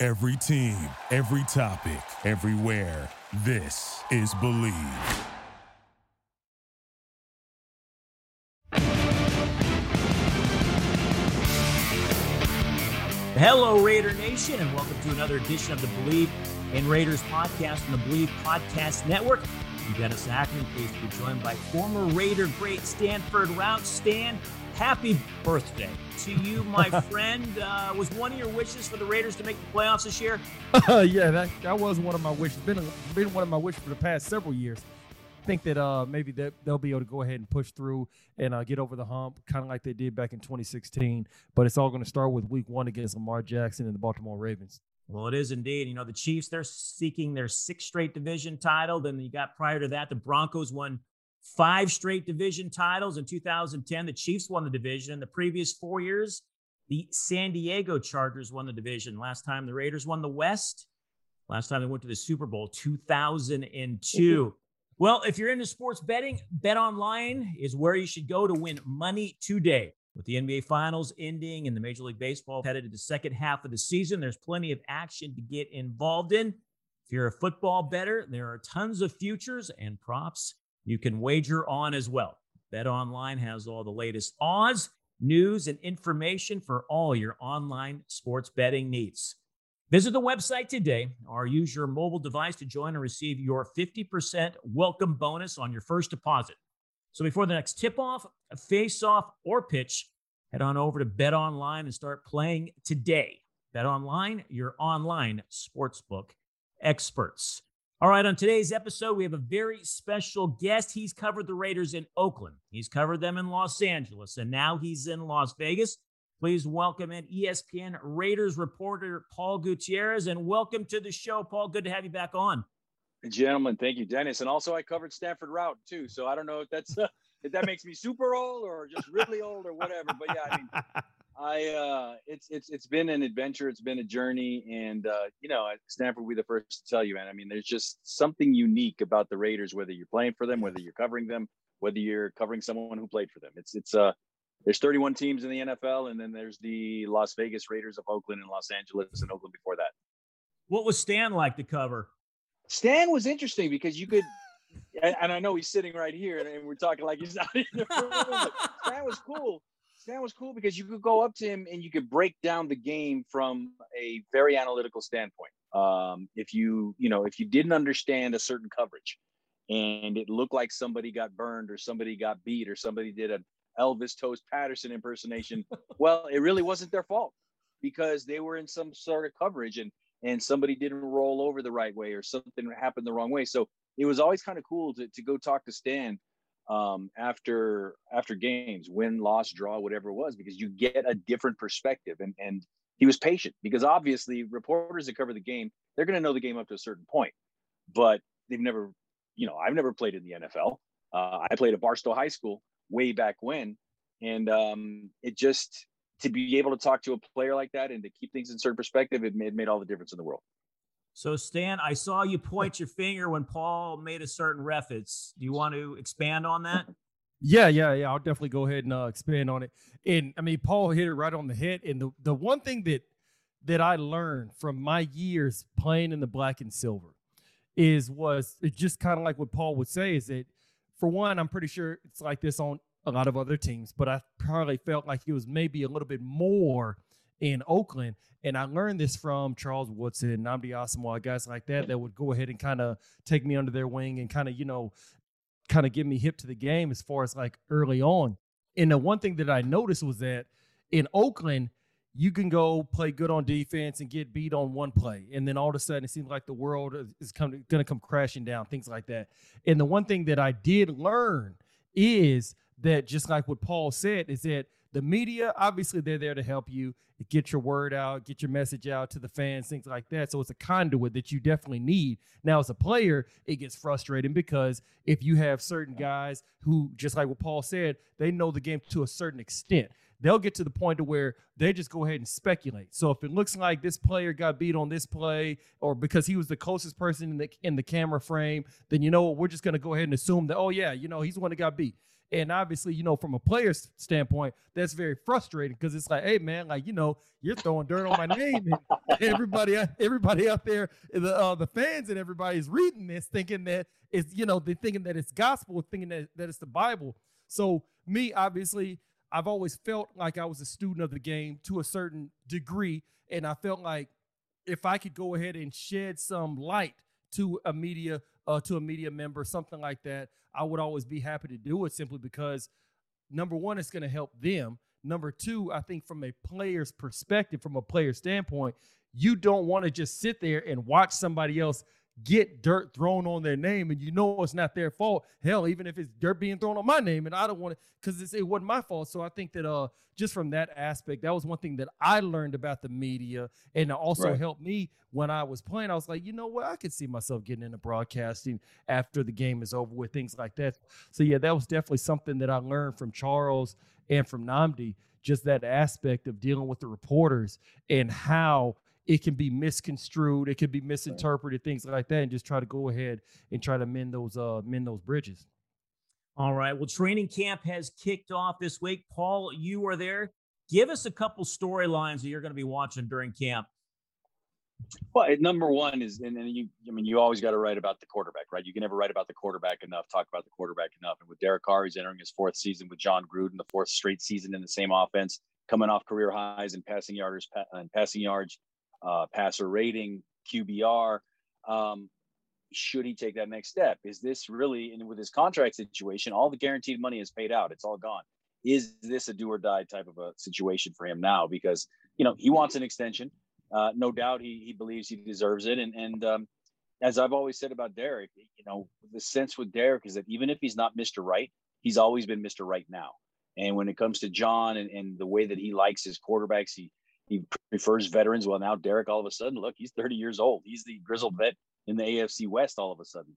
Every team, every topic, everywhere. This is Believe. Hello, Raider Nation, and welcome to another edition of the Believe in Raiders podcast on the Believe Podcast Network. I'm Dennis Ackerman, pleased to be joined by former Raider great Stanford Routt. Stan, happy birthday to you, my friend. Uh, was one of your wishes for the Raiders to make the playoffs this year? Uh, yeah, that, that was one of my wishes. Been a, been one of my wishes for the past several years. I think that uh, maybe that they'll be able to go ahead and push through and uh, get over the hump, kind of like they did back in 2016. But it's all going to start with Week One against Lamar Jackson and the Baltimore Ravens. Well, it is indeed. You know, the Chiefs, they're seeking their sixth straight division title. Then you got prior to that, the Broncos won five straight division titles in 2010. The Chiefs won the division. In the previous four years, the San Diego Chargers won the division. Last time the Raiders won the West. Last time they went to the Super Bowl, 2002. Mm-hmm. Well, if you're into sports betting, Bet Online is where you should go to win money today. With the NBA Finals ending and the Major League Baseball headed to the second half of the season, there's plenty of action to get involved in. If you're a football better, there are tons of futures and props you can wager on as well. Bet Online has all the latest odds, news, and information for all your online sports betting needs. Visit the website today or use your mobile device to join and receive your 50% welcome bonus on your first deposit. So before the next tip off, face off, or pitch, head on over to Bet Online and start playing today. Bet Online, your online sportsbook experts. All right, on today's episode, we have a very special guest. He's covered the Raiders in Oakland, he's covered them in Los Angeles, and now he's in Las Vegas. Please welcome in ESPN Raiders reporter Paul Gutierrez and welcome to the show, Paul. Good to have you back on. Gentlemen, thank you, Dennis. And also, I covered Stanford Routt too, so I don't know if that's uh, if that makes me super old or just really old or whatever. But yeah, I mean, I uh, it's it's it's been an adventure. It's been a journey, and uh, you know, Stanford will be the first to tell you, man. I mean, there's just something unique about the Raiders, whether you're playing for them, whether you're covering them, whether you're covering someone who played for them. It's it's uh there's 31 teams in the NFL, and then there's the Las Vegas Raiders of Oakland and Los Angeles and Oakland before that. What was Stan like to cover? Stan was interesting because you could, and I know he's sitting right here, and we're talking like he's not in the room. Stan was cool. Stan was cool because you could go up to him and you could break down the game from a very analytical standpoint. Um, if you, you know, if you didn't understand a certain coverage, and it looked like somebody got burned or somebody got beat or somebody did an Elvis Toast Patterson impersonation, well, it really wasn't their fault because they were in some sort of coverage and and somebody didn't roll over the right way or something happened the wrong way. So it was always kind of cool to, to go talk to Stan um, after after games, win, loss, draw, whatever it was, because you get a different perspective. And and he was patient because obviously reporters that cover the game, they're going to know the game up to a certain point, but they've never, you know, I've never played in the NFL. Uh, I played at Barstow High School way back when, and um, it just to be able to talk to a player like that and to keep things in certain perspective, it made, made all the difference in the world. So, Stan, I saw you point your finger when Paul made a certain reference. Do you want to expand on that? Yeah, yeah, yeah. I'll definitely go ahead and uh, expand on it. And I mean, Paul hit it right on the head. And the the one thing that that I learned from my years playing in the black and silver is was it just kind of like what Paul would say is that for one, I'm pretty sure it's like this on a lot of other teams, but I probably felt like it was maybe a little bit more in Oakland. And I learned this from Charles Woodson, Nnamdi Asomugha, guys like that, that would go ahead and kind of take me under their wing and kind of, you know, kind of get me hip to the game as far as like early on. And the one thing that I noticed was that in Oakland, you can go play good on defense and get beat on one play, and then all of a sudden it seems like the world is going to come crashing down, things like that. And the one thing that I did learn is that just like what Paul said, is that the media, obviously, they're there to help you get your word out, get your message out to the fans, things like that. So it's a conduit that you definitely need. Now, as a player, it gets frustrating because if you have certain guys who, just like what Paul said, they know the game to a certain extent they'll get to the point to where they just go ahead and speculate. So if it looks like this player got beat on this play, or because he was the closest person in the in the camera frame, then you know what, we're just going to go ahead and assume that oh yeah, you know he's the one that got beat. And obviously, you know, from a player's standpoint, that's very frustrating because it's like, hey, man, like you know, you're throwing dirt on my name, and everybody, everybody out there, the uh, the fans and everybody is reading this, thinking that it's you know, they're thinking that it's gospel, thinking that that it's the Bible. So me, obviously, I've always felt like I was a student of the game to a certain degree, and I felt like if I could go ahead and shed some light to a media uh, to a media member, something like that, I would always be happy to do it simply because number one, it's going to help them. Number two, I think from a player's perspective, from a player standpoint, you don't want to just sit there and watch somebody else get dirt thrown on their name and you know it's not their fault. Hell, even if it's dirt being thrown on my name and I don't want it because it wasn't my fault. So I think that uh just from that aspect, that was one thing that I learned about the media and it also right. helped me when I was playing. I was like, you know what, I could see myself getting into broadcasting after the game is over with, things like that. So yeah, that was definitely something that I learned from Charles and from Nnamdi, just that aspect of dealing with the reporters and how it can be misconstrued, it could be misinterpreted, things like that, and just try to go ahead and try to mend those uh mend those bridges. All right. Well, training camp has kicked off this week. Paul, you are there. Give us a couple storylines that you're going to be watching during camp. Well, number one is, and then you, I mean, you always got to write about the quarterback, right? You can never write about the quarterback enough, talk about the quarterback enough. And with Derek Carr, he's entering his fourth season with Jon Gruden, the fourth straight season in the same offense, coming off career highs in passing yards and passing yards uh, passer rating, QBR. Um, should he take that next step? Is this really, and with his contract situation, all the guaranteed money is paid out, it's all gone. Is this a do or die type of a situation for him now? Because you know he wants an extension. Uh, no doubt, he he believes he deserves it. And and um, as I've always said about Derek, you know, the sense with Derek is that even if he's not Mr. Right, he's always been Mr. Right now. And when it comes to Jon and, and the way that he likes his quarterbacks, he he prefers veterans. Well, now Derek, all of a sudden, look, he's 30 years old. He's the grizzled vet in the AFC West all of a sudden.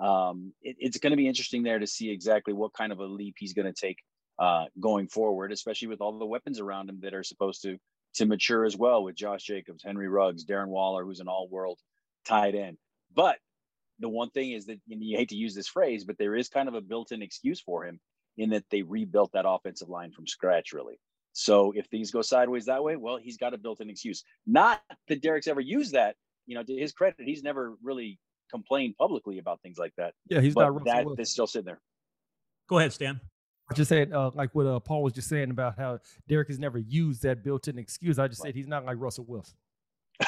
Um, it, it's going to be interesting there to see exactly what kind of a leap he's going to take uh, going forward, especially with all the weapons around him that are supposed to to mature as well with Josh Jacobs, Henry Ruggs, Darren Waller, who's an all-world tight end. But the one thing is that you hate to use this phrase, but there is kind of a built-in excuse for him in that they rebuilt that offensive line from scratch, really. So if things go sideways that way, well, he's got a built-in excuse. Not that Derek's ever used that. You know, to his credit, he's never really complained publicly about things like that. Yeah, he's but not that is still sitting there. Go ahead, Stan. I just said, uh, like what uh, Paul was just saying about how Derek has never used that built-in excuse. I just right. said he's not like Russell Wilson.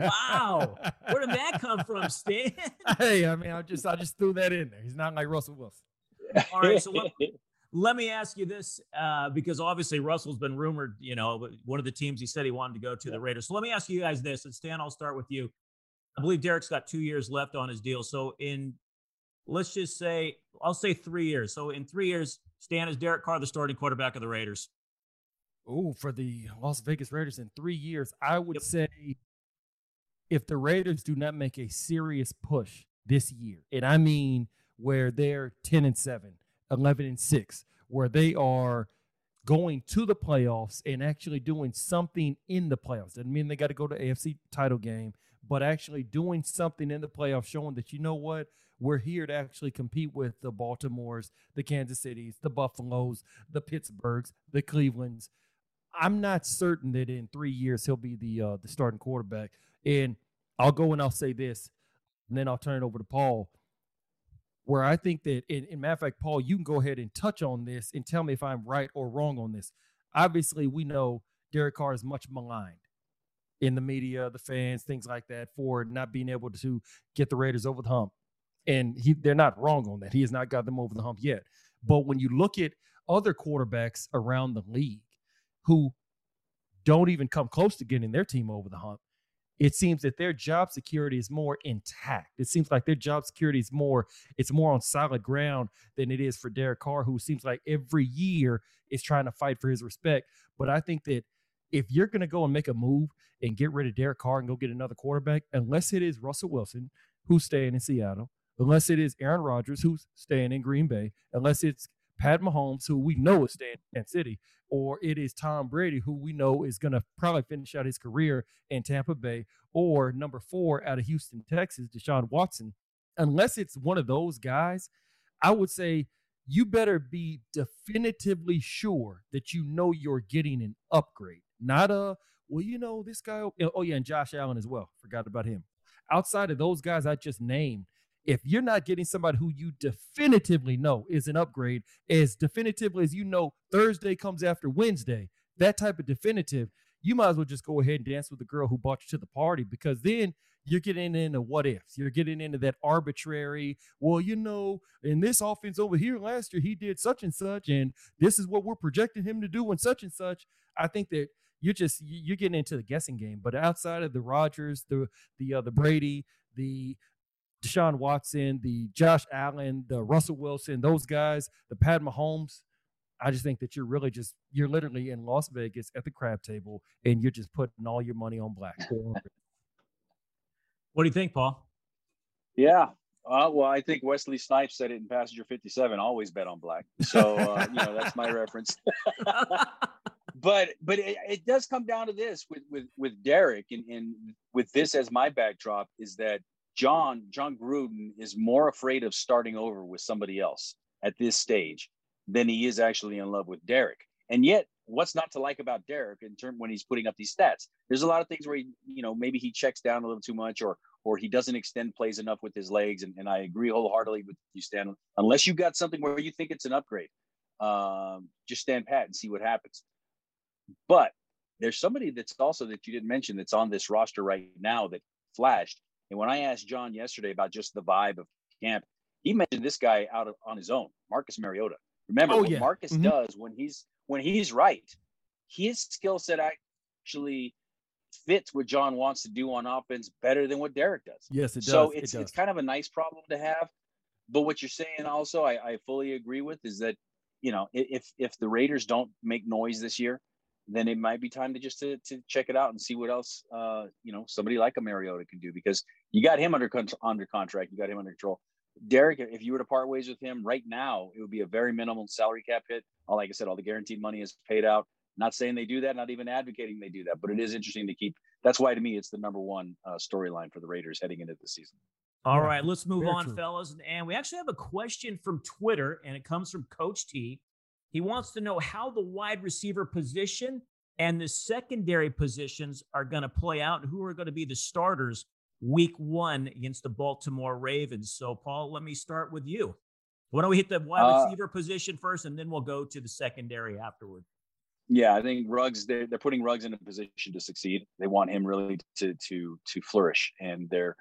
wow, where did that come from, Stan? hey, I mean, I just I just threw that in there. He's not like Russell Wilson. All right, so let, let me ask you this, uh, because obviously Russell's been rumored, you know, one of the teams he said he wanted to go to, yeah. the Raiders. So let me ask you guys this, and Stan, I'll start with you. I believe Derek's got two years left on his deal. So in, let's just say, I'll say three years. So in three years, Stan is Derek Carr the starting quarterback of the Raiders. Oh, for the Las Vegas Raiders in three years, I would yep. say if the Raiders do not make a serious push this year, and I mean where they're 10 and 7, 11 and 6, where they are going to the playoffs and actually doing something in the playoffs. Doesn't mean they got to go to AFC title game, but actually doing something in the playoffs, showing that you know what, we're here to actually compete with the Baltimores, the Kansas Cities, the Buffaloes, the Pittsburghs, the Clevelands. I'm not certain that in three years he'll be the uh, the starting quarterback. And I'll go and I'll say this, and then I'll turn it over to Paul where I think that, in, in matter of fact, Paul, you can go ahead and touch on this and tell me if I'm right or wrong on this. Obviously, we know Derek Carr is much maligned in the media, the fans, things like that, for not being able to get the Raiders over the hump. And he, they're not wrong on that. He has not got them over the hump yet. But when you look at other quarterbacks around the league who don't even come close to getting their team over the hump, it seems that their job security is more intact. It seems like their job security is more it's more on solid ground than it is for Derek Carr, who seems like every year is trying to fight for his respect. But I think that if you're going to go and make a move and get rid of Derek Carr and go get another quarterback, unless it is Russell Wilson who's staying in Seattle, unless it is Aaron Rodgers who's staying in Green Bay, unless it's Pat Mahomes, who we know is staying in City, or it is Tom Brady, who we know is going to probably finish out his career in Tampa Bay, or number four out of Houston, Texas, Deshaun Watson. Unless it's one of those guys, I would say you better be definitively sure that you know you're getting an upgrade, not a, well, you know, this guy, oh, yeah, and Josh Allen as well. Forgot about him. Outside of those guys I just named, if you're not getting somebody who you definitively know is an upgrade, as definitively as you know Thursday comes after Wednesday, that type of definitive, you might as well just go ahead and dance with the girl who brought you to the party because then you're getting into what ifs. You're getting into that arbitrary, well, you know, in this offense over here last year, he did such and such, and this is what we're projecting him to do and such and such. I think that you're just you're getting into the guessing game. But outside of the Rodgers, the the uh, the Brady, the Deshaun Watson, the Josh Allen, the Russell Wilson, those guys, the Pat Mahomes. I just think that you're really just you're literally in Las Vegas at the crab table and you're just putting all your money on black. what do you think, Paul? Yeah. Uh, well, I think Wesley Snipes said it in Passenger 57. Always bet on black. So uh, you know that's my reference. but but it, it, does come down to this with with with Derek and, and with this as my backdrop is that Jon John Gruden is more afraid of starting over with somebody else at this stage than he is actually in love with Derek. And yet, what's not to like about Derek in term when he's putting up these stats? There's a lot of things where he, you know, maybe he checks down a little too much or or he doesn't extend plays enough with his legs. And, and I agree wholeheartedly with you, Stan. Unless you got something where you think it's an upgrade, um, just stand pat and see what happens. But there's somebody that's also that you didn't mention that's on this roster right now that flashed and when I asked Jon yesterday about just the vibe of camp, he mentioned this guy out of, on his own, Marcus Mariota. Remember oh, what yeah. Marcus mm-hmm. does when he's when he's right, his skill set actually fits what Jon wants to do on offense better than what Derek does. Yes, it does. So it's it does. it's kind of a nice problem to have. But what you're saying also, I, I fully agree with, is that you know if if the Raiders don't make noise this year, then it might be time to just to, to check it out and see what else uh, you know somebody like a Mariota can do because you got him under under contract, you got him under control. Derek, if you were to part ways with him right now, it would be a very minimal salary cap hit. All like I said, all the guaranteed money is paid out. Not saying they do that, not even advocating they do that, but it is interesting to keep. That's why to me it's the number one uh, storyline for the Raiders heading into the season. All right, let's move Very on, true. fellas. And we actually have a question from Twitter, and it comes from Coach T. He wants to know how the wide receiver position and the secondary positions are going to play out and who are going to be the starters week one against the Baltimore Ravens. So, Paul, let me start with you. Why don't we hit the wide uh, receiver position first, and then we'll go to the secondary afterward. Yeah, I think Ruggs they're, they're putting Ruggs in a position to succeed. They want him really to to to flourish, and they're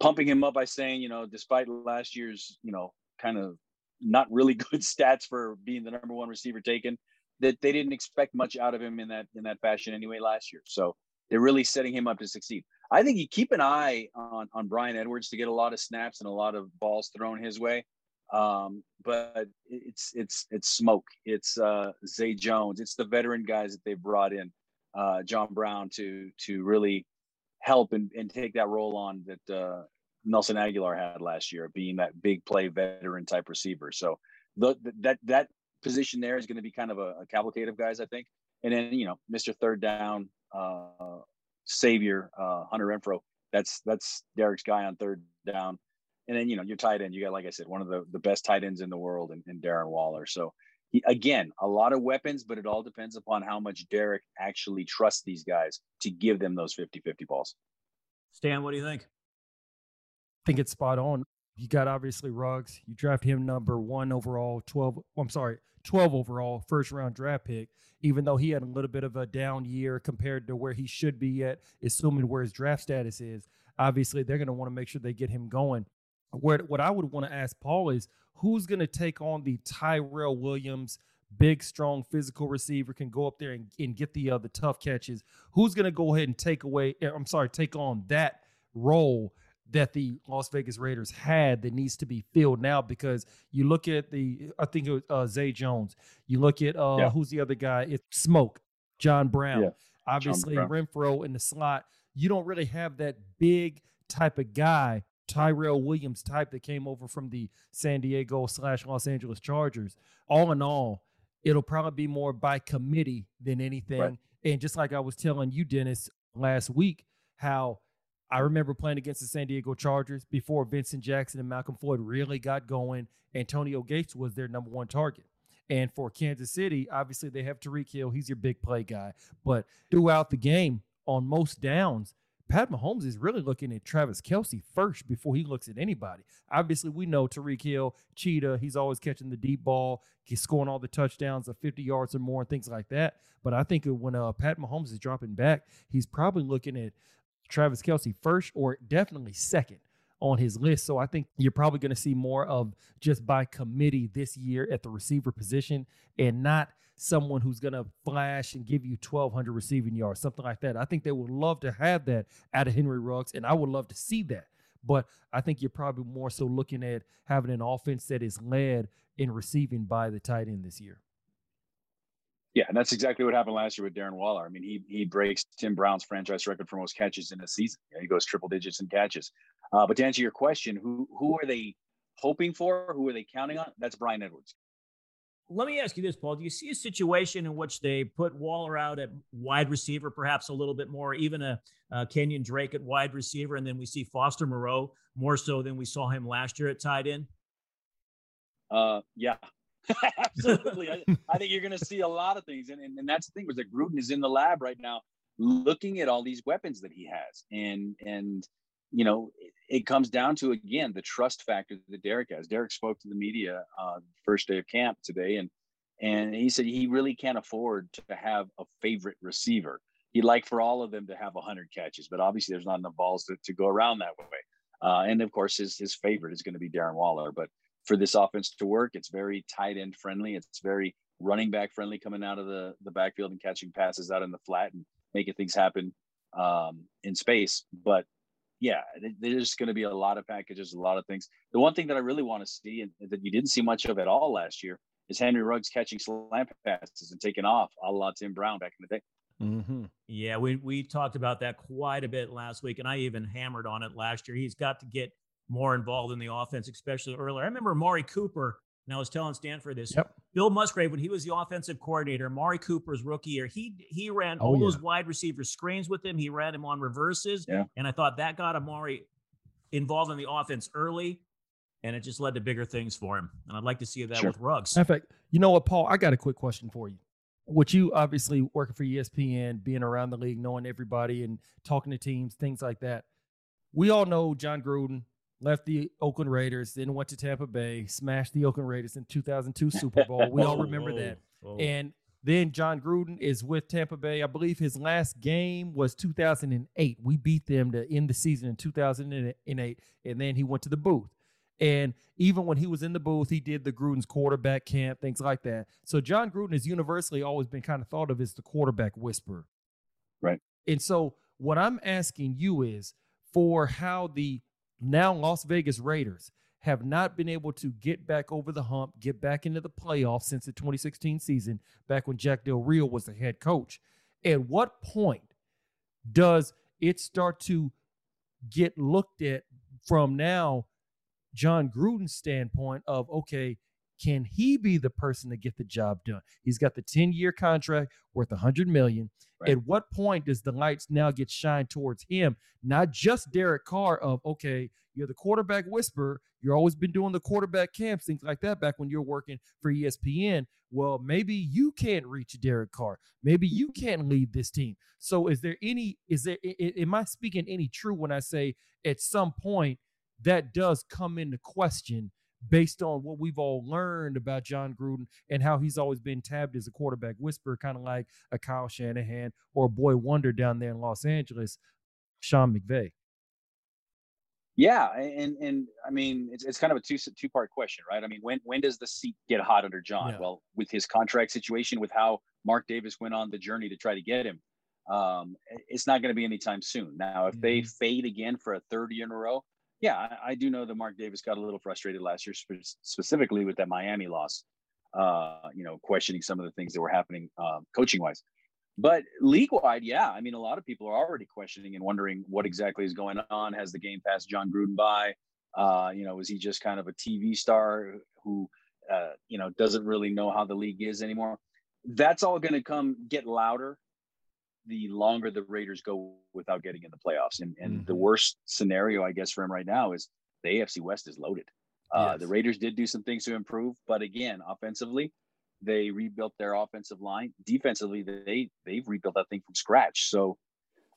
pumping him up by saying, you know, despite last year's you know kind of not really good stats for being the number one receiver taken, that they didn't expect much out of him in that in that fashion anyway last year. So they're really setting him up to succeed. I think you keep an eye on on Bryan Edwards to get a lot of snaps and a lot of balls thrown his way. Um, but it's it's it's smoke. It's uh, Zay Jones. It's the veteran guys that they brought in, uh, John Brown to to really help and, and take that role on that uh, Nelson Agholor had last year, being that big play veteran type receiver. So the, that that position there is going to be kind of a, a, cavalcade of guys, I think. And then you know, Mr. Third Down, uh, Savior, uh, Hunter Renfrow. That's that's Derek's guy on third down. And then you know your tight end, you got like I said, one of the, the best tight ends in the world, in, in Darren Waller. So he, again, a lot of weapons, but it all depends upon how much Derek actually trusts these guys to give them those 50-50 balls. Stan, what do you think? Think it's spot on. You got obviously Ruggs. You draft him number one overall, 12. I'm sorry, 12 overall, first round draft pick, even though he had a little bit of a down year compared to where he should be at, assuming where his draft status is. Obviously, they're going to want to make sure they get him going. Where, what I would want to ask Paul is who's going to take on the Tyrell Williams big, strong, physical receiver can go up there and, and get the uh, the tough catches. Who's going to go ahead and take away? eh, I'm sorry, take on that role that the Las Vegas Raiders had that needs to be filled now because you look at the I think it was uh, Zay Jones. You look at uh, Yeah. who's the other guy? It's Smoke, John Brown. Yeah, Obviously Brown. Renfrow in the slot. You don't really have that big type of guy, Tyrell Williams type that came over from the San Diego slash Los Angeles Chargers. All in all, it'll probably be more by committee than anything. Right. And just like I was telling you, Dennis, last week, how I remember playing against the San Diego Chargers before Vincent Jackson and Malcolm Floyd really got going. Antonio Gates was their number one target. And for Kansas City, obviously they have Tyreek Hill. He's your big play guy. But throughout the game, on most downs, Pat Mahomes is really looking at Travis Kelce first before he looks at anybody. Obviously, we know Tyreek Hill, Cheetah, he's always catching the deep ball, he's scoring all the touchdowns of 50 yards or more and things like that. But I think when uh, Pat Mahomes is dropping back, he's probably looking at Travis Kelce first or definitely second on his list. So I think you're probably going to see more of just by committee this year at the receiver position and not someone who's going to flash and give you 1,200 receiving yards, something like that. I think they would love to have that out of Henry Ruggs, and I would love to see that. But I think you're probably more so looking at having an offense that is led in receiving by the tight end this year. Yeah, and that's exactly what happened last year with Darren Waller. I mean, he he breaks Tim Brown's franchise record for most catches in a season. You know, he goes triple digits in catches. Uh, but to answer your question, who who are they hoping for? Who are they counting on? That's Bryan Edwards. Let me ask you this, Paul. Do you see a situation in which they put Waller out at wide receiver, perhaps a little bit more, even a, uh Kenyan Drake at wide receiver, and then we see Foster Moreau more so than we saw him last year at tight end? Uh, yeah, absolutely. I, I think you're going to see a lot of things, and, and and that's the thing was that Gruden is in the lab right now, looking at all these weapons that he has, and and you know it, it comes down to again the trust factor that Derek has. Derek spoke to the media uh, first day of camp today, and and he said he really can't afford to have a favorite receiver. He'd like for all of them to have 100 catches, but obviously there's not enough balls to, to go around that way. Uh, and of course, his his favorite is going to be Darren Waller, but for this offense to work. It's very tight end friendly. It's very running back friendly coming out of the, the backfield and catching passes out in the flat and making things happen um, in space. But yeah, there's going to be a lot of packages, a lot of things. The one thing that I really want to see and that you didn't see much of at all last year is Henry Ruggs catching slant passes and taking off a la Tim Brown back in the day. Mm-hmm. Yeah, we we talked about that quite a bit last week, and I even hammered on it last year. He's got to get more involved in the offense, especially earlier. I remember Amari Cooper, and I was telling Stanford this. Yep. Bill Musgrave, when he was the offensive coordinator, Amari Cooper's rookie year, he he ran Oh, all yeah. those wide receiver screens with him. He ran him on reverses, Yeah. and I thought that got Amari involved in the offense early, and it just led to bigger things for him. And I'd like to see that Sure. with Ruggs. In fact, you know what, Paul? I got a quick question for you. With you obviously working for ESPN, being around the league, knowing everybody and talking to teams, things like that. We all know Jon Gruden left the Oakland Raiders, then went to Tampa Bay, smashed the Oakland Raiders in 2002 Super Bowl. We all oh, remember whoa, that. Oh, whoa. And then Jon Gruden is with Tampa Bay. I believe his last game was 2008. We beat them to end the season in 2008, and then he went to the booth. And even when he was in the booth, he did the Gruden's quarterback camp, things like that. So Jon Gruden has universally always been kind of thought of as the quarterback whisperer. Right. And so what I'm asking you is for how the now Las Vegas Raiders have not been able to get back over the hump, get back into the playoffs since the 2016 season, back when Jack Del Rio was the head coach. At what point does it start to get looked at from now Jon Gruden's standpoint of okay, can he be the person to get the job done? He's got the 10-year contract worth 100 million. Right. At what point does the lights now get shined towards him, not just Derek Carr of okay, you're the quarterback whisperer, you've always been doing the quarterback camps, things like that back when you're working for ESPN. Well, maybe you can't reach Derek Carr. Maybe you can't lead this team. So is there any is there am I speaking any true when I say at some point that does come into question based on what we've all learned about Jon Gruden and how he's always been tabbed as a quarterback whisperer, kind of like a Kyle Shanahan or a boy wonder down there in Los Angeles, Sean McVay. Yeah, and and I mean it's it's kind of a two two part question, right? I mean, when when does the seat get hot under Jon? Yeah. Well, with his contract situation, with how Mark Davis went on the journey to try to get him, um, it's not going to be anytime soon. Now, if they Mhm. fade again for a third year in a row, yeah, I, I do know that Mark Davis got a little frustrated last year, spe- specifically with that Miami loss. Uh, you know, questioning some of the things that were happening um, coaching wise. But league wide, yeah, I mean, a lot of people are already questioning and wondering what exactly is going on. Has the game passed Jon Gruden by? Uh, you know, is he just kind of a TV star who, uh, you know, doesn't really know how the league is anymore? That's all going to come get louder the longer the Raiders go without getting in the playoffs. And and the Mhm. worst scenario, I guess, for him right now is the AFC West is loaded. Uh, Yes. The Raiders did do some things to improve, but again, offensively, they rebuilt their offensive line. Defensively, they they've rebuilt that thing from scratch. So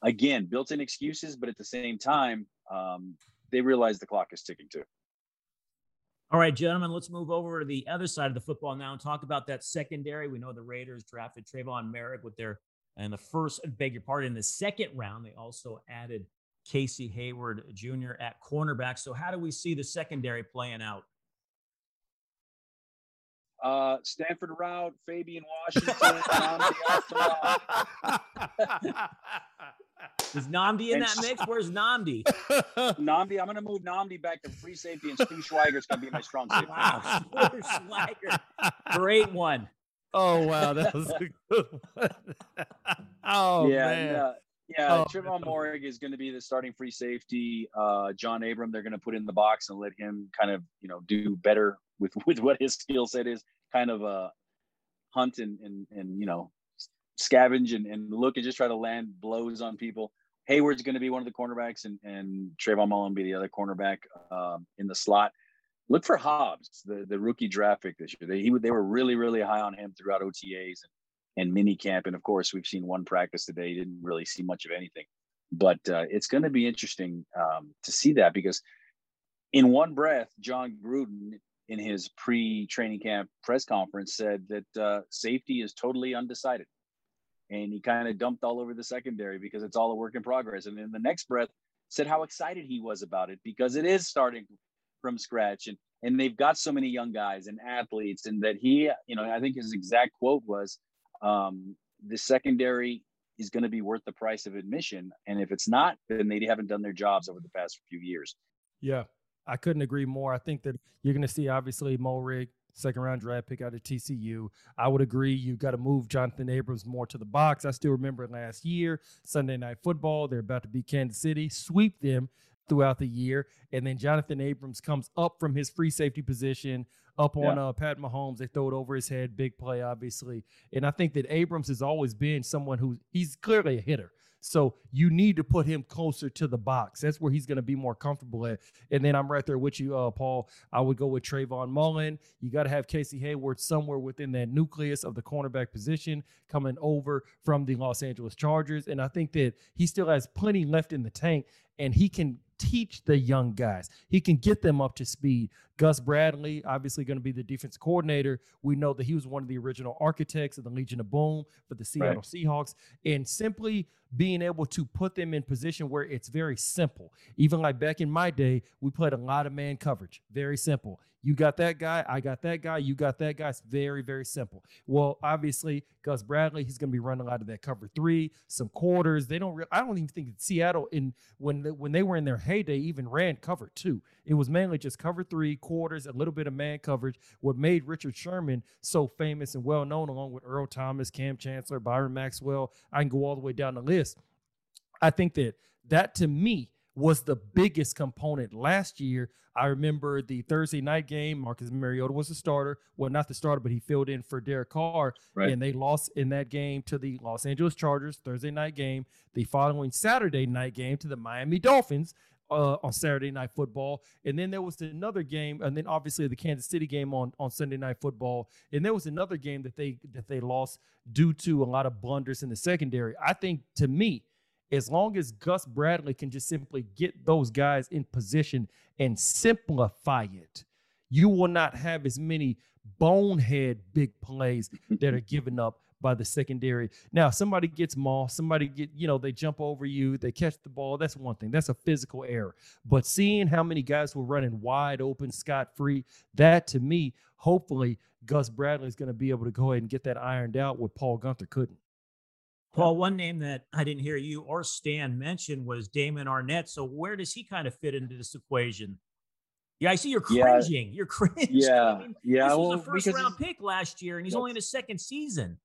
again, built-in excuses, but at the same time, um, they realize the clock is ticking too. All right, gentlemen, let's move over to the other side of the football now and talk about that secondary. We know the Raiders drafted Trevon Moehrig with their in the first, beg your pardon, in the second round. They also added Casey Hayward Jr. at cornerback. So, how do we see the secondary playing out? Uh, Stanford Routt, Fabian Washington, Nnamdi Is Nnamdi in that mix? Where's Namdi? Nnamdi, I'm going to move Nnamdi back to free safety, and Stu Schweigert's going to be my strong safety. Wow, Stuart Schweigert. Great one. oh wow, that was a good one. Oh yeah, man. yeah, yeah. Oh, Trevon Moehrig is going to be the starting free safety. Uh, John Abram, they're going to put in the box and let him kind of, you know, do better with with what his skill set is. Kind of uh, hunt and and and you know, scavenge and, and look and just try to land blows on people. Hayward's going to be one of the cornerbacks, and and Trayvon Mullen be the other cornerback um, in the slot. Look for Hobbs, the the rookie draft pick this year. They he, they were really really high on him throughout OTAs and, and mini camp, and of course we've seen one practice today. Didn't really see much of anything, but uh, it's going to be interesting um, to see that because in one breath, Jon Gruden in his pre-training camp press conference said that uh, safety is totally undecided and he kind of dumped all over the secondary because it's all a work in progress. And in the next breath, said how excited he was about it because it is starting from scratch and and they've got so many young guys and athletes and that he, you know, I think his exact quote was, um, "The secondary is going to be worth the price of admission, and if it's not, then they haven't done their jobs over the past few years." Yeah, I couldn't agree more. I think that you're going to see obviously Moehrig, second round draft pick out of TCU. I would agree. You've got to move Jonathan Abrams more to the box. I still remember last year, Sunday Night Football. They're about to beat Kansas City, sweep them throughout the year, and then Jonathan Abrams comes up from his free safety position. Up on Yeah. uh, Pat Mahomes, they throw it over his head, big play, obviously. And I think that Abrams has always been someone who he's clearly a hitter. So you need to put him closer to the box. That's where he's going to be more comfortable at. And then I'm right there with you, uh, Paul. I would go with Trayvon Mullen. You got to have Casey Hayward somewhere within that nucleus of the cornerback position coming over from the Los Angeles Chargers. And I think that he still has plenty left in the tank and he can teach the young guys. He can get them up to speed. Gus Bradley, obviously going to be the defense coordinator. We know that he was one of the original architects of the Legion of Boom for the Seattle Seahawks. And simply being able to put them in position where it's very simple. Even like back in my day, we played a lot of man coverage. Very simple. You got that guy, I got that guy, you got that guy. It's very, very simple. Well, obviously, Gus Bradley, he's going to be running a lot of that cover three, some quarters. They don't. I don't even think that Seattle in when the, when they were in their heyday even ran cover two. It was mainly just cover three, quarters, a little bit of man coverage. What made Richard Sherman so famous and well known, along with Earl Thomas, Kam Chancellor, Byron Maxwell, I can go all the way down the list. I think that that to me was the biggest component last year. I remember the Thursday night game. Marcus Mariota was the starter. Well, not the starter, but he filled in for Derek Carr. Right. And they lost in that game to the Los Angeles Chargers, Thursday night game. The following Saturday night game to the Miami Dolphins uh, on Saturday night football. And then there was another game, and then obviously the Kansas City game on, on Sunday night football. And there was another game that they that they lost due to a lot of blunders in the secondary. I think to me, as long as Gus Bradley can just simply get those guys in position and simplify it, you will not have as many bonehead big plays that are given up by the secondary. Now, somebody gets moss, somebody get, you know, they jump over you, they catch the ball. That's one thing. That's a physical error. But seeing how many guys were running wide open, scot free, that to me, hopefully, Gus Bradley is going to be able to go ahead and get that ironed out what Paul Guenther couldn't. Paul, one name that I didn't hear you or Stan mention was Damon Arnette. So where does he kind of fit into this equation? Yeah, I see you're cringing. Yeah. You're cringing. Yeah, I mean, yeah. This well, was a first round pick last year, and he's only in his second season.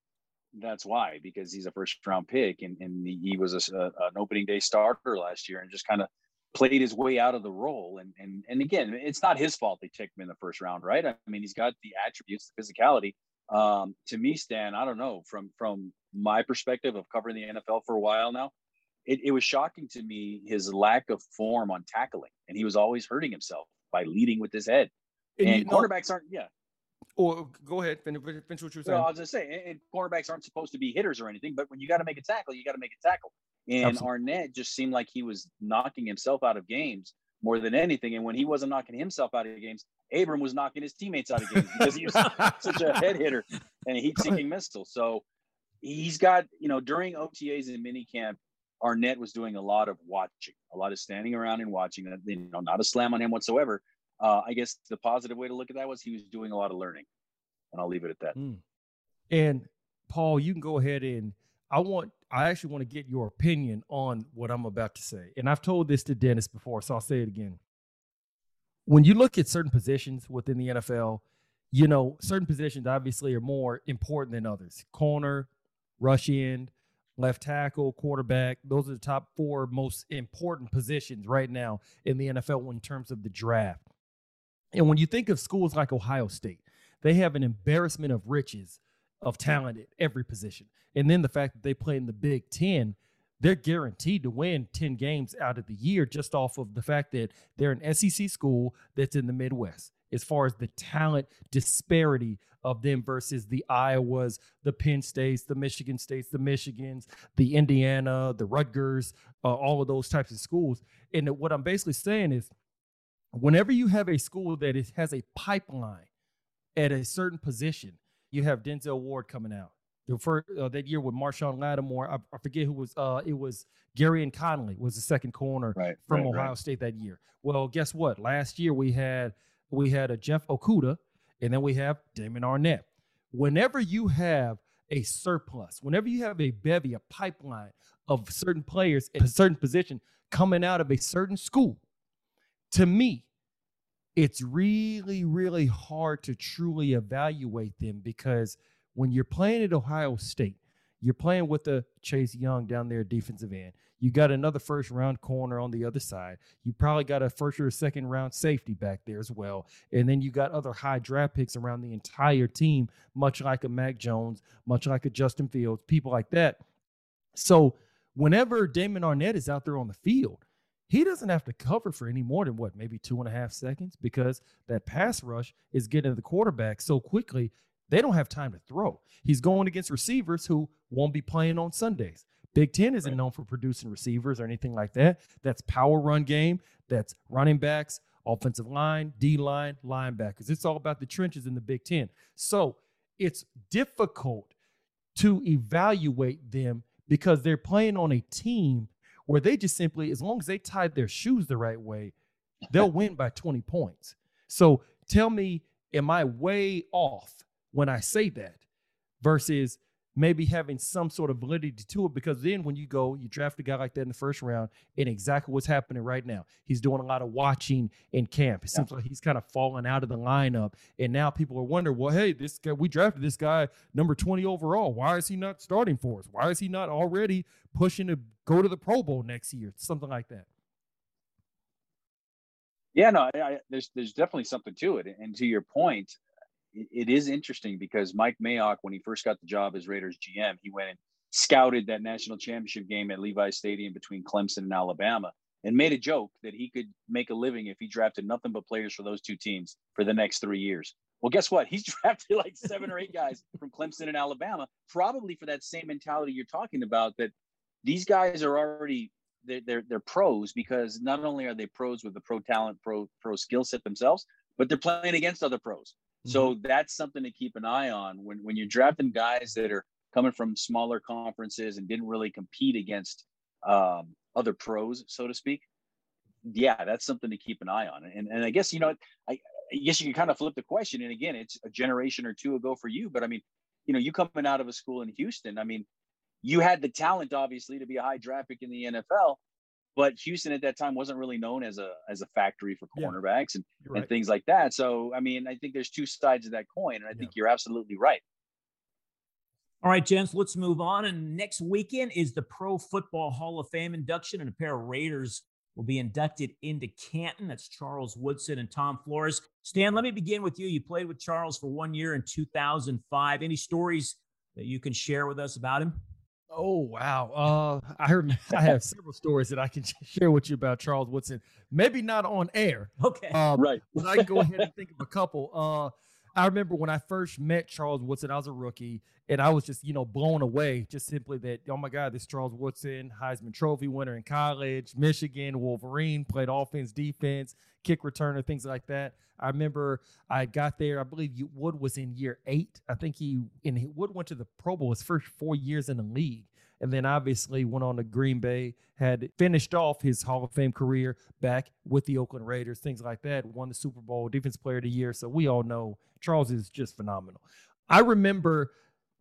That's why because he's a first round pick and, and he was a, a, an opening day starter last year and just kind of played his way out of the role. And and and again it's not his fault they took him in the first round right? I mean he's got the attributes the physicality. Um, to me stan i don't know from from my perspective of covering the nfl for a while now it, it was shocking to me his lack of form on tackling and he was always hurting himself by leading with his head. And, you know- quarterbacks aren't yeah or go ahead, finish, finish what you were saying. well, I was gonna say, and, and cornerbacks aren't supposed to be hitters or anything, but when you got to make a tackle, you got to make a tackle. And Absolutely. Arnette just seemed like he was knocking himself out of games more than anything. And when he wasn't knocking himself out of games, Abram was knocking his teammates out of games because he was such a head hitter and a heat-seeking missile. So he's got, you know, during OTAs and minicamp, Arnette was doing a lot of watching, a lot of standing around and watching. You know, not a slam on him whatsoever. Uh, I guess the positive way to look at that was he was doing a lot of learning, and I'll leave it at that. Mm. And Paul, you can go ahead and I want I actually want to get your opinion on what I'm about to say. And I've told this to Dennis before, so I'll say it again. When you look at certain positions within the NFL, you know, certain positions obviously are more important than others. Corner, rush end, left tackle, quarterback. Those are the top four most important positions right now in the NFL in terms of the draft. And when you think of schools like Ohio State, they have an embarrassment of riches of talent at every position. And then the fact that they play in the Big Ten, they're guaranteed to win 10 games out of the year just off of the fact that they're an SEC school that's in the Midwest. As far as the talent disparity of them versus the Iowas, the Penn States, the Michigan States, the Michigans, the Indiana, the Rutgers, uh, all of those types of schools. And what I'm basically saying is, whenever you have a school that is, has a pipeline at a certain position, you have Denzel Ward coming out. The first, uh, that year with Marshon Lattimore, I, I forget who was. Uh, it was Gareon Conley was the second corner Right. from right, Ohio right. State that year. Well, guess what? Last year we had we had a Jeff Okudah, and then we have Damon Arnette. Whenever you have a surplus, whenever you have a bevy, a pipeline of certain players in a certain position coming out of a certain school, to me, it's really, really hard to truly evaluate them because when you're playing at Ohio State, you're playing with the Chase Young down there, defensive end. You got another first round corner on the other side. You probably got a first or second round safety back there as well. And then you got other high draft picks around the entire team, much like a Mac Jones, much like a Justin Fields, people like that. So whenever Damon Arnette is out there on the field, he doesn't have to cover for any more than what, maybe two and a half seconds because that pass rush is getting to the quarterback so quickly, they don't have time to throw. He's going against receivers who won't be playing on Sundays. Big Ten isn't Right. known for producing receivers or anything like that. That's power run game, that's running backs, offensive line, D line, linebackers. It's all about the trenches in the Big Ten. So it's difficult to evaluate them because they're playing on a team where they just simply, as long as they tied their shoes the right way, they'll win by 20 points. So tell me, am I way off when I say that versus maybe having some sort of validity to it? Because then when you go, you draft a guy like that in the first round, and exactly what's happening right now, he's doing a lot of watching in camp. It seems like he's kind of falling out of the lineup. And now people are wondering, well, hey, this guy, we drafted this guy number 20 overall. Why is he not starting for us? Why is he not already pushing to go to the Pro Bowl next year? Something like that. Yeah, no, I, I, there's there's definitely something to it. And to your point, it, is interesting because Mike Mayock, when he first got the job as Raiders GM, he went and scouted that national championship game at Levi Stadium between Clemson and Alabama, and made a joke that he could make a living if he drafted nothing but players for those two teams for the next three years. Well, guess what? He's drafted like seven or eight guys from Clemson and Alabama, probably for that same mentality you're talking about. That these guys are already they're, they're they're pros because not only are they pros with the pro talent, pro pro skill set themselves, but they're playing against other pros. So that's something to keep an eye on when when you're drafting guys that are coming from smaller conferences and didn't really compete against um, other pros, so to speak. Yeah, that's something to keep an eye on. And and I guess you know, I, I guess you can kind of flip the question. And again, it's a generation or two ago for you, but I mean, you know, you coming out of a school in Houston, I mean, you had the talent obviously to be a high draft pick in the NFL, but Houston at that time wasn't really known as a as a factory for cornerbacks yeah, and, right. and things like that. So I mean, I think there's two sides of that coin, and I think you're absolutely right. All right, gents, let's move on. And next weekend is the Pro Football Hall of Fame induction, and a pair of Raiders will be inducted into Canton. That's Charles Woodson and Tom Flores. Stan, let me begin with you. You played with Charles for one year in 2005. Any stories that you can share with us about him? Oh wow! Uh, I heard I have several stories that I can share with you about Charles Woodson. Maybe not on air. Okay, uh, right. But I can go ahead and think of a couple. Uh, I remember when I first met Charles Woodson, I was a rookie, and I was just, you know, blown away. Just simply that, oh my God, this Charles Woodson, Heisman Trophy winner in college, Michigan, Wolverine, played offense, defense, kick returner, things like that. I remember I got there. I believe Wood was in year eight. I think he and Wood went to the Pro Bowl his first four years in the league and then obviously went on to Green Bay, had finished off his Hall of Fame career back with the Oakland Raiders, things like that, won the Super Bowl, Defense Player of the Year. So we all know Charles is just phenomenal. I remember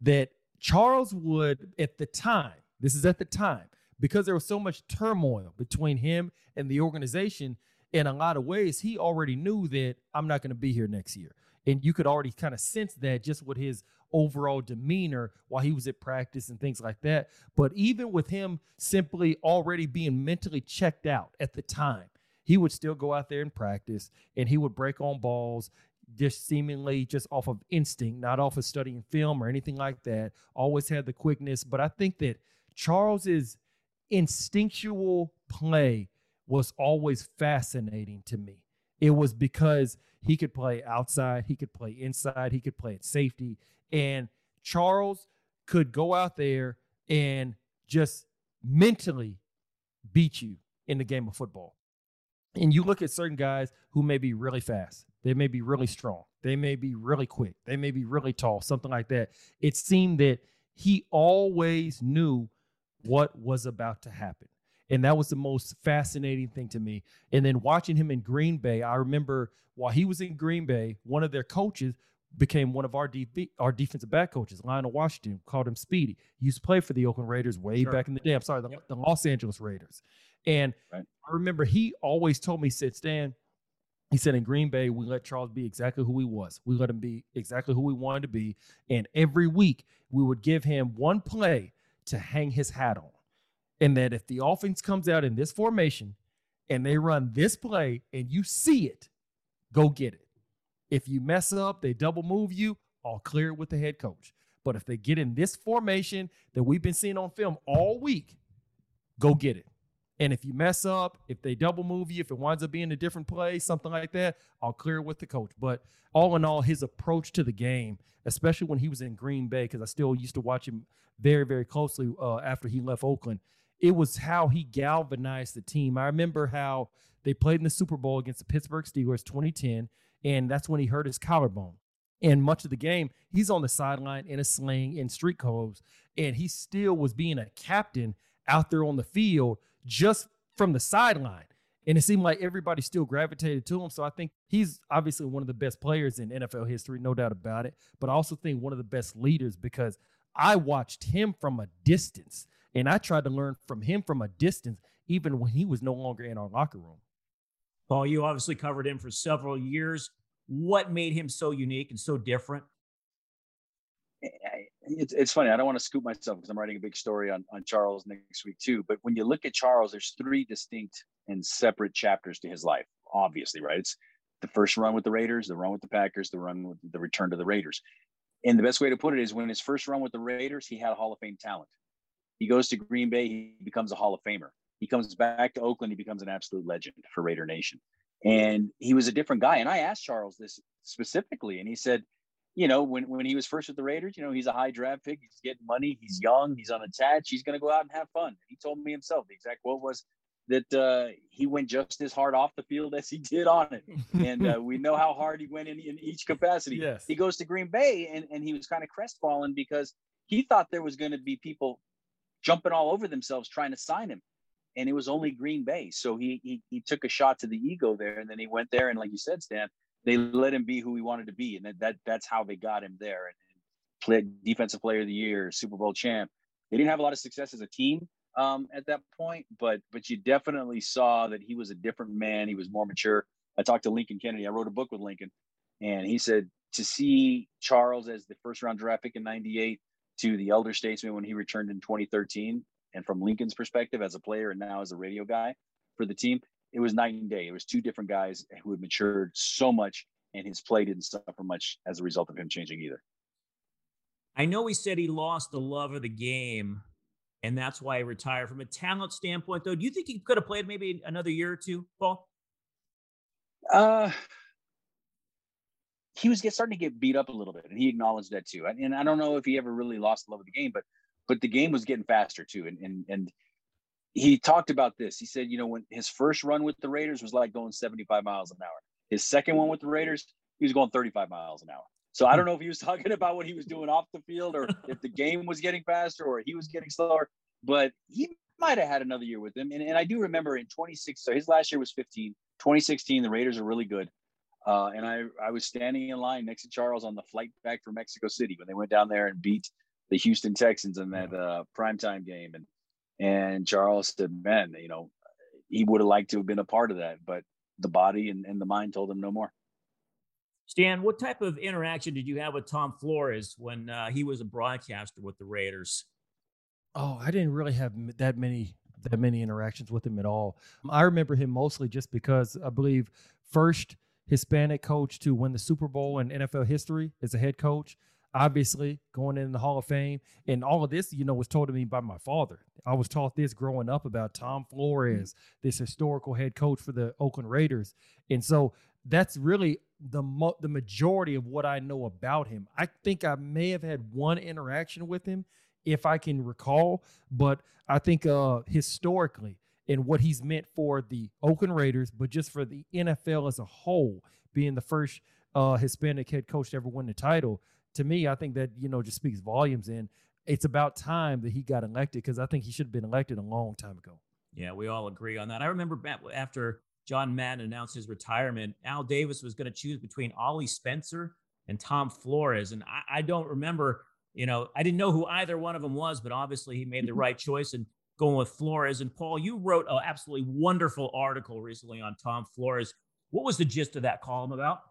that Charles Wood at the time, this is at the time, because there was so much turmoil between him and the organization, in a lot of ways, he already knew that I'm not going to be here next year. And you could already kind of sense that just with his overall demeanor while he was at practice and things like that. But even with him simply already being mentally checked out at the time, he would still go out there and practice and he would break on balls just seemingly just off of instinct, not off of studying film or anything like that. Always had the quickness. But I think that Charles's instinctual play was always fascinating to me. It was because he could play outside, he could play inside, he could play at safety. And Charles could go out there and just mentally beat you in the game of football. And you look at certain guys who may be really fast, they may be really strong, they may be really quick, they may be really tall, something like that. It seemed that he always knew what was about to happen. And that was the most fascinating thing to me. And then watching him in Green Bay, I remember while he was in Green Bay, one of their coaches became one of our DB, our defensive back coaches, Lionel Washington, called him Speedy. He used to play for the Oakland Raiders way sure. back in the day. I'm sorry, the, yep. the Los Angeles Raiders. And right. I remember he always told me, said, Stan, he said in Green Bay, we let Charles be exactly who he was. We let him be exactly who he wanted to be. And every week we would give him one play to hang his hat on. And that if the offense comes out in this formation and they run this play and you see it, go get it. If you mess up, they double move you, I'll clear it with the head coach. But if they get in this formation that we've been seeing on film all week, go get it. And if you mess up, if they double move you, if it winds up being a different play, something like that, I'll clear it with the coach. But all in all, his approach to the game, especially when he was in Green Bay, because I still used to watch him very, very closely uh, after he left Oakland, it was how he galvanized the team. I remember how they played in the Super Bowl against the Pittsburgh Steelers 2010 and that's when he hurt his collarbone. And much of the game, he's on the sideline in a sling in street clothes, and he still was being a captain out there on the field just from the sideline. And it seemed like everybody still gravitated to him. So I think he's obviously one of the best players in NFL history, no doubt about it. But I also think one of the best leaders because I watched him from a distance and I tried to learn from him from a distance, even when he was no longer in our locker room. Paul, you obviously covered him for several years. What made him so unique and so different? It's, it's funny. I don't want to scoop myself because I'm writing a big story on, on Charles next week, too. But when you look at Charles, there's three distinct and separate chapters to his life, obviously, right? It's the first run with the Raiders, the run with the Packers, the run with the return to the Raiders. And the best way to put it is when his first run with the Raiders, he had a Hall of Fame talent. He goes to Green Bay, he becomes a Hall of Famer. He comes back to Oakland, he becomes an absolute legend for Raider Nation. And he was a different guy. And I asked Charles this specifically, and he said, you know, when, when he was first with the Raiders, you know, he's a high draft pick, he's getting money, he's young, he's unattached, he's going to go out and have fun. He told me himself, the exact quote was that uh, he went just as hard off the field as he did on it. And uh, we know how hard he went in, in each capacity. Yes. He goes to Green Bay, and, and he was kind of crestfallen because he thought there was going to be people jumping all over themselves trying to sign him, and it was only Green Bay. So he he, he took a shot to the ego there, and then he went there, and like you said, Stan, they let him be who he wanted to be, and that, that that's how they got him there. And, and played defensive player of the year, Super Bowl champ. They didn't have a lot of success as a team um, at that point, but but you definitely saw that he was a different man. He was more mature. I talked to Lincoln Kennedy. I wrote a book with Lincoln, and he said to see Charles as the first round draft pick in '98 to the elder statesman when he returned in 2013, and from Lincoln's perspective as a player and now as a radio guy for the team, it was night and day. It was two different guys who had matured so much, and his play didn't suffer much as a result of him changing either. I know he said he lost the love of the game, and that's why he retired. From a talent standpoint, though, do you think he could have played maybe another year or two, Paul? Uh, he was get, starting to get beat up a little bit, and he acknowledged that too. And, and I don't know if he ever really lost the love of the game, but but the game was getting faster too. And and and he talked about this. He said, you know, when his first run with the Raiders was like going 75 miles an hour. His second one with the Raiders, he was going 35 miles an hour. So I don't know if he was talking about what he was doing off the field or if the game was getting faster or he was getting slower, but he might have had another year with him. And, and I do remember in 26, so his last year was 15. 2016, the Raiders are really good. Uh, and I, I was standing in line next to Charles on the flight back from Mexico City when they went down there and beat the Houston Texans in that uh, primetime game. And and Charles said, man, you know, he would have liked to have been a part of that, but the body and, and the mind told him no more. Stan, what type of interaction did you have with Tom Flores when uh, he was a broadcaster with the Raiders? Oh, I didn't really have that many that many interactions with him at all. I remember him mostly just because I believe first Hispanic coach to win the Super Bowl in NFL history as a head coach. Obviously, going in the Hall of Fame, and all of this, you know, was told to me by my father. I was taught this growing up about Tom Flores, this historical head coach for the Oakland Raiders, and so that's really the mo- the majority of what I know about him. I think I may have had one interaction with him, if I can recall, but I think uh, historically and what he's meant for the Oakland Raiders, but just for the NFL as a whole, being the first uh, Hispanic head coach to ever win the title. To me, I think that you know just speaks volumes, and it's about time that he got elected because I think he should have been elected a long time ago. Yeah, we all agree on that. I remember after John Madden announced his retirement, Al Davis was going to choose between Ollie Spencer and Tom Flores, and I, I don't remember. You know, I didn't know who either one of them was, but obviously he made the right choice. And going with Flores. And Paul, you wrote an absolutely wonderful article recently on Tom Flores. What was the gist of that column about?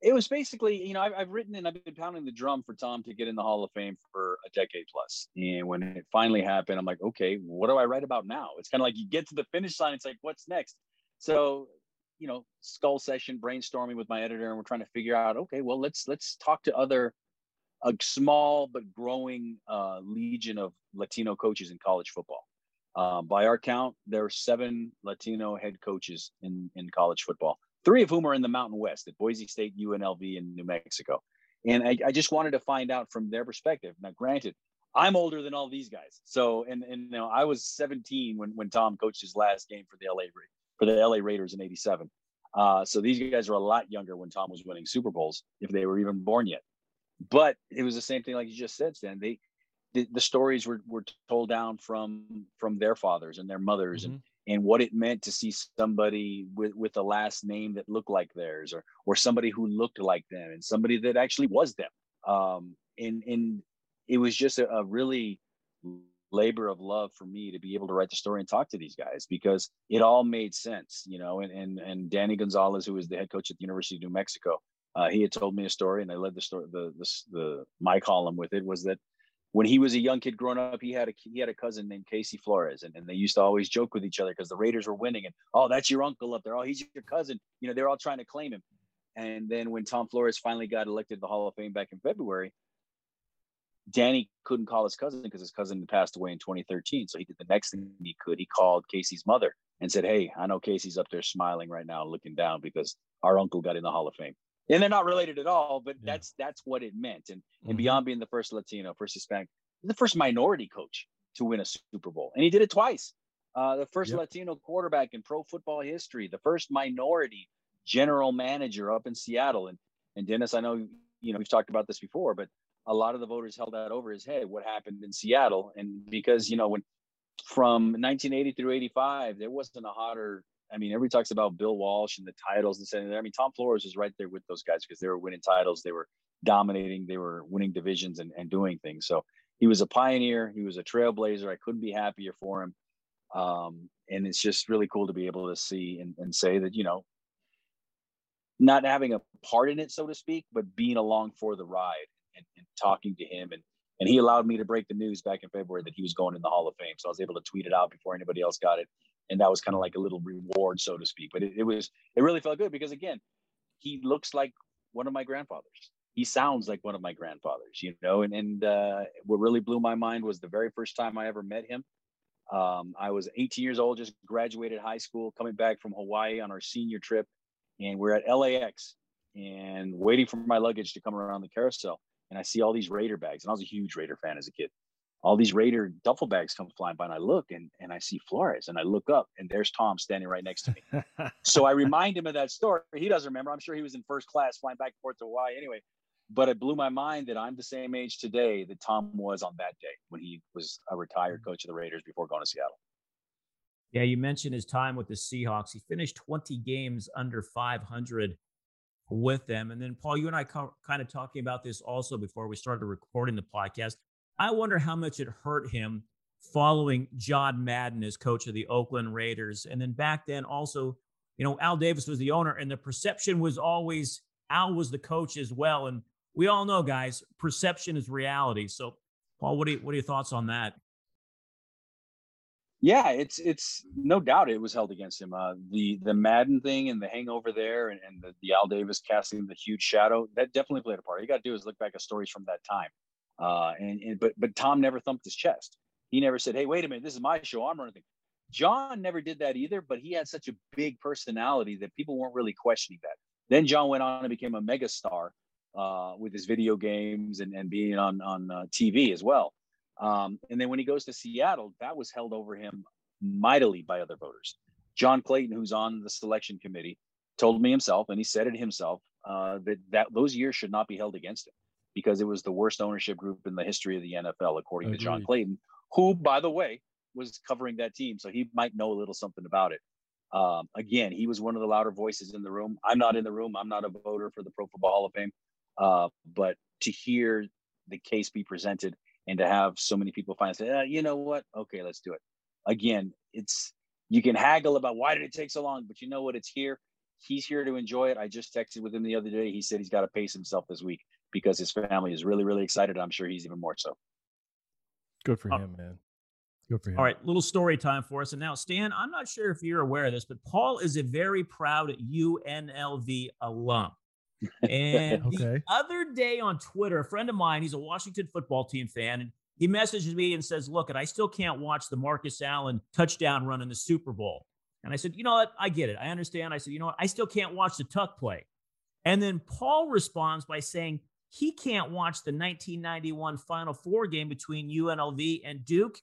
It was basically, you know, I've, I've written and I've been pounding the drum for Tom to get in the Hall of Fame for a decade plus. And when it finally happened, I'm like, okay, what do I write about now? It's kind of like you get to the finish line, it's like, what's next? So, you know, skull session, brainstorming with my editor, and we're trying to figure out, okay, well, let's let's talk to other a small but growing uh, legion of Latino coaches in college football. Um, by our count, there are seven Latino head coaches in, in college football, three of whom are in the Mountain West at Boise State, UNLV, and New Mexico. And I, I just wanted to find out from their perspective. Now, granted, I'm older than all these guys. So, and, and you know, I was 17 when, when Tom coached his last game for the LA for the LA Raiders in '87. Uh, so these guys are a lot younger when Tom was winning Super Bowls, if they were even born yet. But it was the same thing, like you just said, Stan. They the, the stories were, were told down from from their fathers and their mothers mm-hmm. and and what it meant to see somebody with, with a last name that looked like theirs or or somebody who looked like them and somebody that actually was them um and and it was just a, a really labor of love for me to be able to write the story and talk to these guys because it all made sense you know and and, and danny gonzalez who was the head coach at the university of new mexico uh, he had told me a story, and I led the story. The, the the my column with it was that when he was a young kid growing up, he had a he had a cousin named Casey Flores, and, and they used to always joke with each other because the Raiders were winning, and oh, that's your uncle up there. Oh, he's your cousin. You know, they're all trying to claim him. And then when Tom Flores finally got elected to the Hall of Fame back in February, Danny couldn't call his cousin because his cousin passed away in 2013. So he did the next thing he could. He called Casey's mother and said, "Hey, I know Casey's up there smiling right now, looking down because our uncle got in the Hall of Fame." And they're not related at all but yeah. that's that's what it meant and and mm-hmm. beyond being the first latino first hispanic the first minority coach to win a super bowl and he did it twice uh, the first yep. latino quarterback in pro football history the first minority general manager up in seattle and and dennis i know you know we've talked about this before but a lot of the voters held that over his head. What happened in Seattle? And because you know when from 1980 through 85, there wasn't a hotter. I mean, everybody talks about Bill Walsh and the titles and saying. I mean, Tom Flores was right there with those guys because they were winning titles, they were dominating, they were winning divisions and, and doing things. So he was a pioneer. He was a trailblazer. I couldn't be happier for him. Um, and it's just really cool to be able to see and, and say that you know not having a part in it so to speak but being along for the ride and, and, talking to him and and he allowed me to break the news back in february that he was going in the hall of fame so i was able to tweet it out before anybody else got it and that was kind of like a little reward so to speak but it, it was it really felt good because again he looks like one of my grandfathers he sounds like one of my grandfathers you know and, and uh, what really blew my mind was the very first time i ever met him um, I was 18 years old, just graduated high school, coming back from Hawaii on our senior trip, and we're at LAX and waiting for my luggage to come around the carousel. And I see all these Raider bags, and I was a huge Raider fan as a kid. All these Raider duffel bags come flying by, and I look and, and I see Flores, and I look up, and there's Tom standing right next to me. so I remind him of that story. He doesn't remember. I'm sure he was in first class flying back and forth to Hawaii anyway but it blew my mind that I'm the same age today that Tom was on that day when he was a retired coach of the Raiders before going to Seattle. Yeah, you mentioned his time with the Seahawks. He finished 20 games under 500 with them. And then, Paul, you and I co- kind of talking about this also before we started recording the podcast. I wonder how much it hurt him following John Madden as coach of the Oakland Raiders. And then back then, also, you know, Al Davis was the owner, and the perception was always Al was the coach as well. And we all know, guys, perception is reality. So, Paul, what are you, what are your thoughts on that? Yeah, it's it's no doubt it was held against him. Uh, the the Madden thing and the hangover there, and, and the, the Al Davis casting the huge shadow that definitely played a part. All you got to do is look back at stories from that time. Uh, and, and but but Tom never thumped his chest. He never said, "Hey, wait a minute, this is my show. I'm running." John never did that either, but he had such a big personality that people weren't really questioning that. Then John went on and became a megastar uh, with his video games and, and being on on uh, TV as well. Um, and then when he goes to Seattle, that was held over him mightily by other voters. John Clayton, who's on the selection committee, told me himself, and he said it himself, uh, that that those years should not be held against him because it was the worst ownership group in the history of the NFL, according Agreed. to John Clayton, who, by the way, was covering that team, so he might know a little something about it. Um, again, he was one of the louder voices in the room. I'm not in the room. I'm not a voter for the Pro Football Hall of Fame. Uh, but to hear the case be presented and to have so many people finally say, uh, you know what? Okay, let's do it. Again, it's you can haggle about why did it take so long, but you know what? It's here. He's here to enjoy it. I just texted with him the other day. He said he's got to pace himself this week because his family is really, really excited. I'm sure he's even more so. Good for uh, him, man. Good for him. All right, little story time for us. And now, Stan, I'm not sure if you're aware of this, but Paul is a very proud UNLV alum. And okay. the other day on Twitter, a friend of mine, he's a Washington football team fan, and he messages me and says, Look, and I still can't watch the Marcus Allen touchdown run in the Super Bowl. And I said, You know what? I get it. I understand. I said, You know what? I still can't watch the tuck play. And then Paul responds by saying he can't watch the 1991 Final Four game between UNLV and Duke.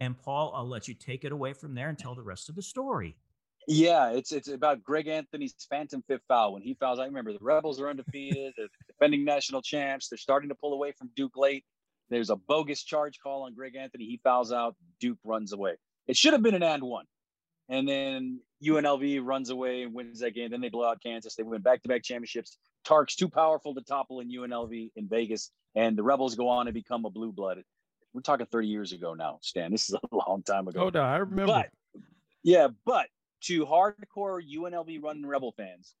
And Paul, I'll let you take it away from there and tell the rest of the story. Yeah, it's it's about Greg Anthony's phantom fifth foul. When he fouls, I remember the Rebels are undefeated, they're defending national champs. They're starting to pull away from Duke late. There's a bogus charge call on Greg Anthony. He fouls out. Duke runs away. It should have been an and one. And then UNLV runs away and wins that game. Then they blow out Kansas. They win back to back championships. Tark's too powerful to topple in UNLV in Vegas. And the Rebels go on to become a blue blood. We're talking 30 years ago now, Stan. This is a long time ago. Oh, no, I remember. But, yeah, but to hardcore UNLV running Rebel fans,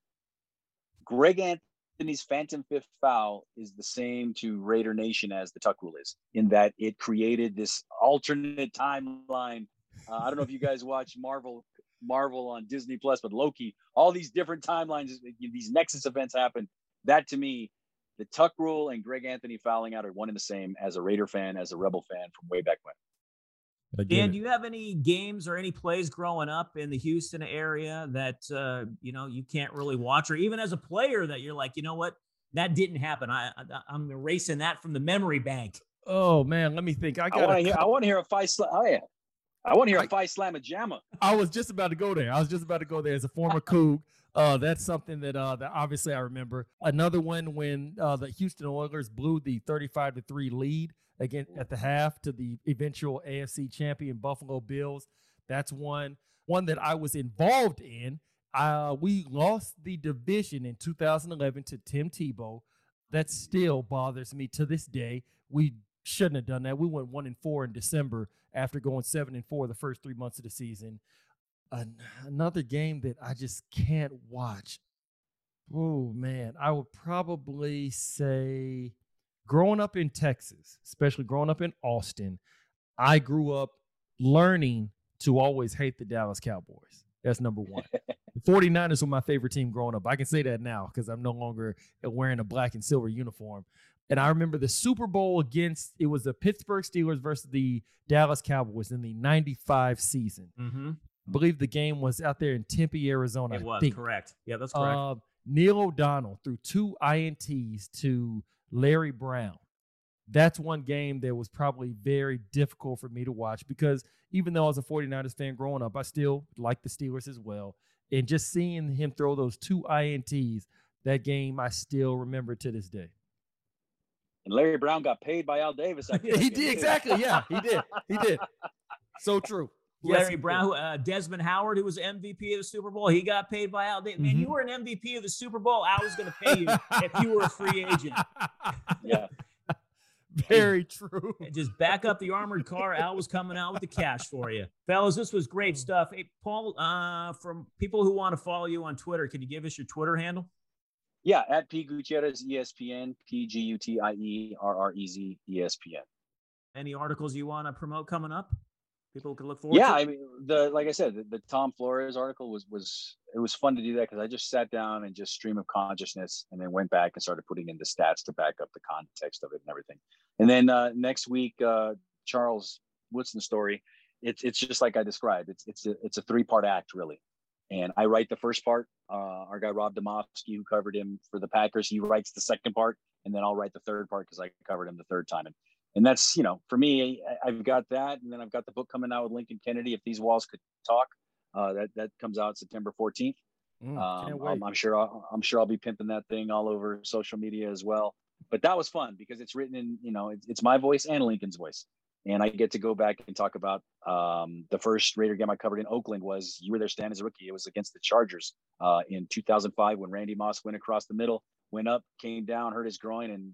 Greg Anthony's Phantom Fifth Foul is the same to Raider Nation as the Tuck Rule is, in that it created this alternate timeline. Uh, I don't know if you guys watch Marvel Marvel on Disney Plus, but Loki, all these different timelines, these Nexus events happen. That to me, the Tuck Rule and Greg Anthony fouling out are one and the same as a Raider fan, as a Rebel fan from way back when. Dan, do you have any games or any plays growing up in the Houston area that uh, you know you can't really watch, or even as a player that you're like, you know what, that didn't happen. I, I am erasing that from the memory bank. Oh man, let me think. I got. I want to hear. I want to hear a five. Oh yeah. I want to hear a Phi Slama Jama. I was just about to go there. I was just about to go there as a former Coug. Uh, that's something that uh, that obviously I remember. Another one when uh, the Houston Oilers blew the 35 to three lead again at the half to the eventual AFC champion Buffalo Bills. That's one one that I was involved in. Uh, we lost the division in 2011 to Tim Tebow. That still bothers me to this day. We shouldn't have done that. We went one and four in December after going seven and four the first three months of the season. An- another game that I just can't watch. Oh man, I would probably say growing up in Texas, especially growing up in Austin, I grew up learning to always hate the Dallas Cowboys. That's number one. the 49ers were my favorite team growing up. I can say that now because I'm no longer wearing a black and silver uniform. And I remember the Super Bowl against it was the Pittsburgh Steelers versus the Dallas Cowboys in the 95 season. Mm-hmm. I believe the game was out there in Tempe, Arizona. It was correct. Yeah, that's correct. Uh, Neil O'Donnell threw two INTs to Larry Brown. That's one game that was probably very difficult for me to watch because even though I was a 49ers fan growing up, I still like the Steelers as well. And just seeing him throw those two INTs, that game I still remember to this day. And Larry Brown got paid by Al Davis. after that he did exactly. Yeah, he did. He did. So true. Larry he did. Brown, uh, Desmond Howard, who was MVP of the Super Bowl, he got paid by Al. Davis. Man, Mhm. you were an MVP of the Super Bowl. I was going to pay you if you were a free agent. Yeah. Very true. And Just back up the armored car. Al was coming out with the cash for you, fellas. This was great stuff. Hey, Paul, uh, from people who want to follow you on Twitter, can you give us your Twitter handle? Yeah, at P Gutierrez ESPN, P G U T I E R R E Z ESPN. Any articles you want to promote coming up? People can look forward. Yeah, to? I mean the like I said, the, the Tom Flores article was was it was fun to do that because I just sat down and just stream of consciousness and then went back and started putting in the stats to back up the context of it and everything. And then uh, next week, uh, Charles Woodson story. It's it's just like I described. It's it's a it's a three part act really. And I write the first part. Uh, our guy Rob Demovsky, who covered him for the Packers, he writes the second part, and then I'll write the third part because I covered him the third time. And and that's you know for me, I, I've got that, and then I've got the book coming out with Lincoln Kennedy. If these walls could talk, uh, that that comes out September fourteenth. Mm, Um. I'm, I'm sure I'll, I'm sure I'll be pimping that thing all over social media as well. But that was fun because it's written in you know it's, it's my voice and Lincoln's voice, and I get to go back and talk about um, the first Raider game I covered in Oakland was you were there standing as a rookie. It was against the Chargers uh, in 2005 when Randy Moss went across the middle, went up, came down, hurt his groin, and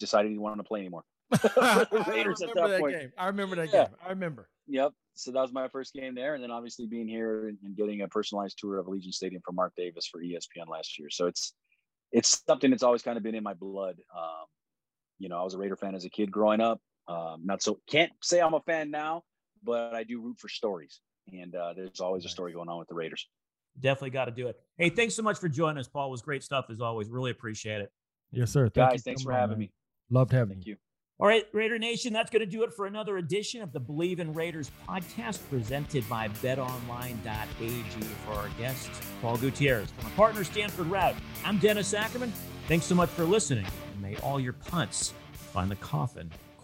decided he didn't want to play anymore. I Raiders at remember that that point. game. I remember that Yeah. game. I remember. Yep. So that was my first game there, and then obviously being here and, and getting a personalized tour of Allegiant Stadium from Mark Davis for ESPN last year. So it's it's something that's always kind of been in my blood. Um, you know, I was a Raider fan as a kid growing up. Um, not so can't say I'm a fan now, but I do root for stories, and uh, there's always a story going on with the Raiders. Definitely got to do it. Hey, thanks so much for joining us, Paul. It was great stuff as always. Really appreciate it. Yes, sir. Thank Guys, thanks coming for on, having man. me. Loved having Thank you. you. All right, Raider Nation, that's going to do it for another edition of the Believe in Raiders podcast presented by betonline.ag for our guest, Paul Gutierrez. From my partner, Stanford Routt, I'm Dennis Ackerman. Thanks so much for listening. And may all your punts find the coffin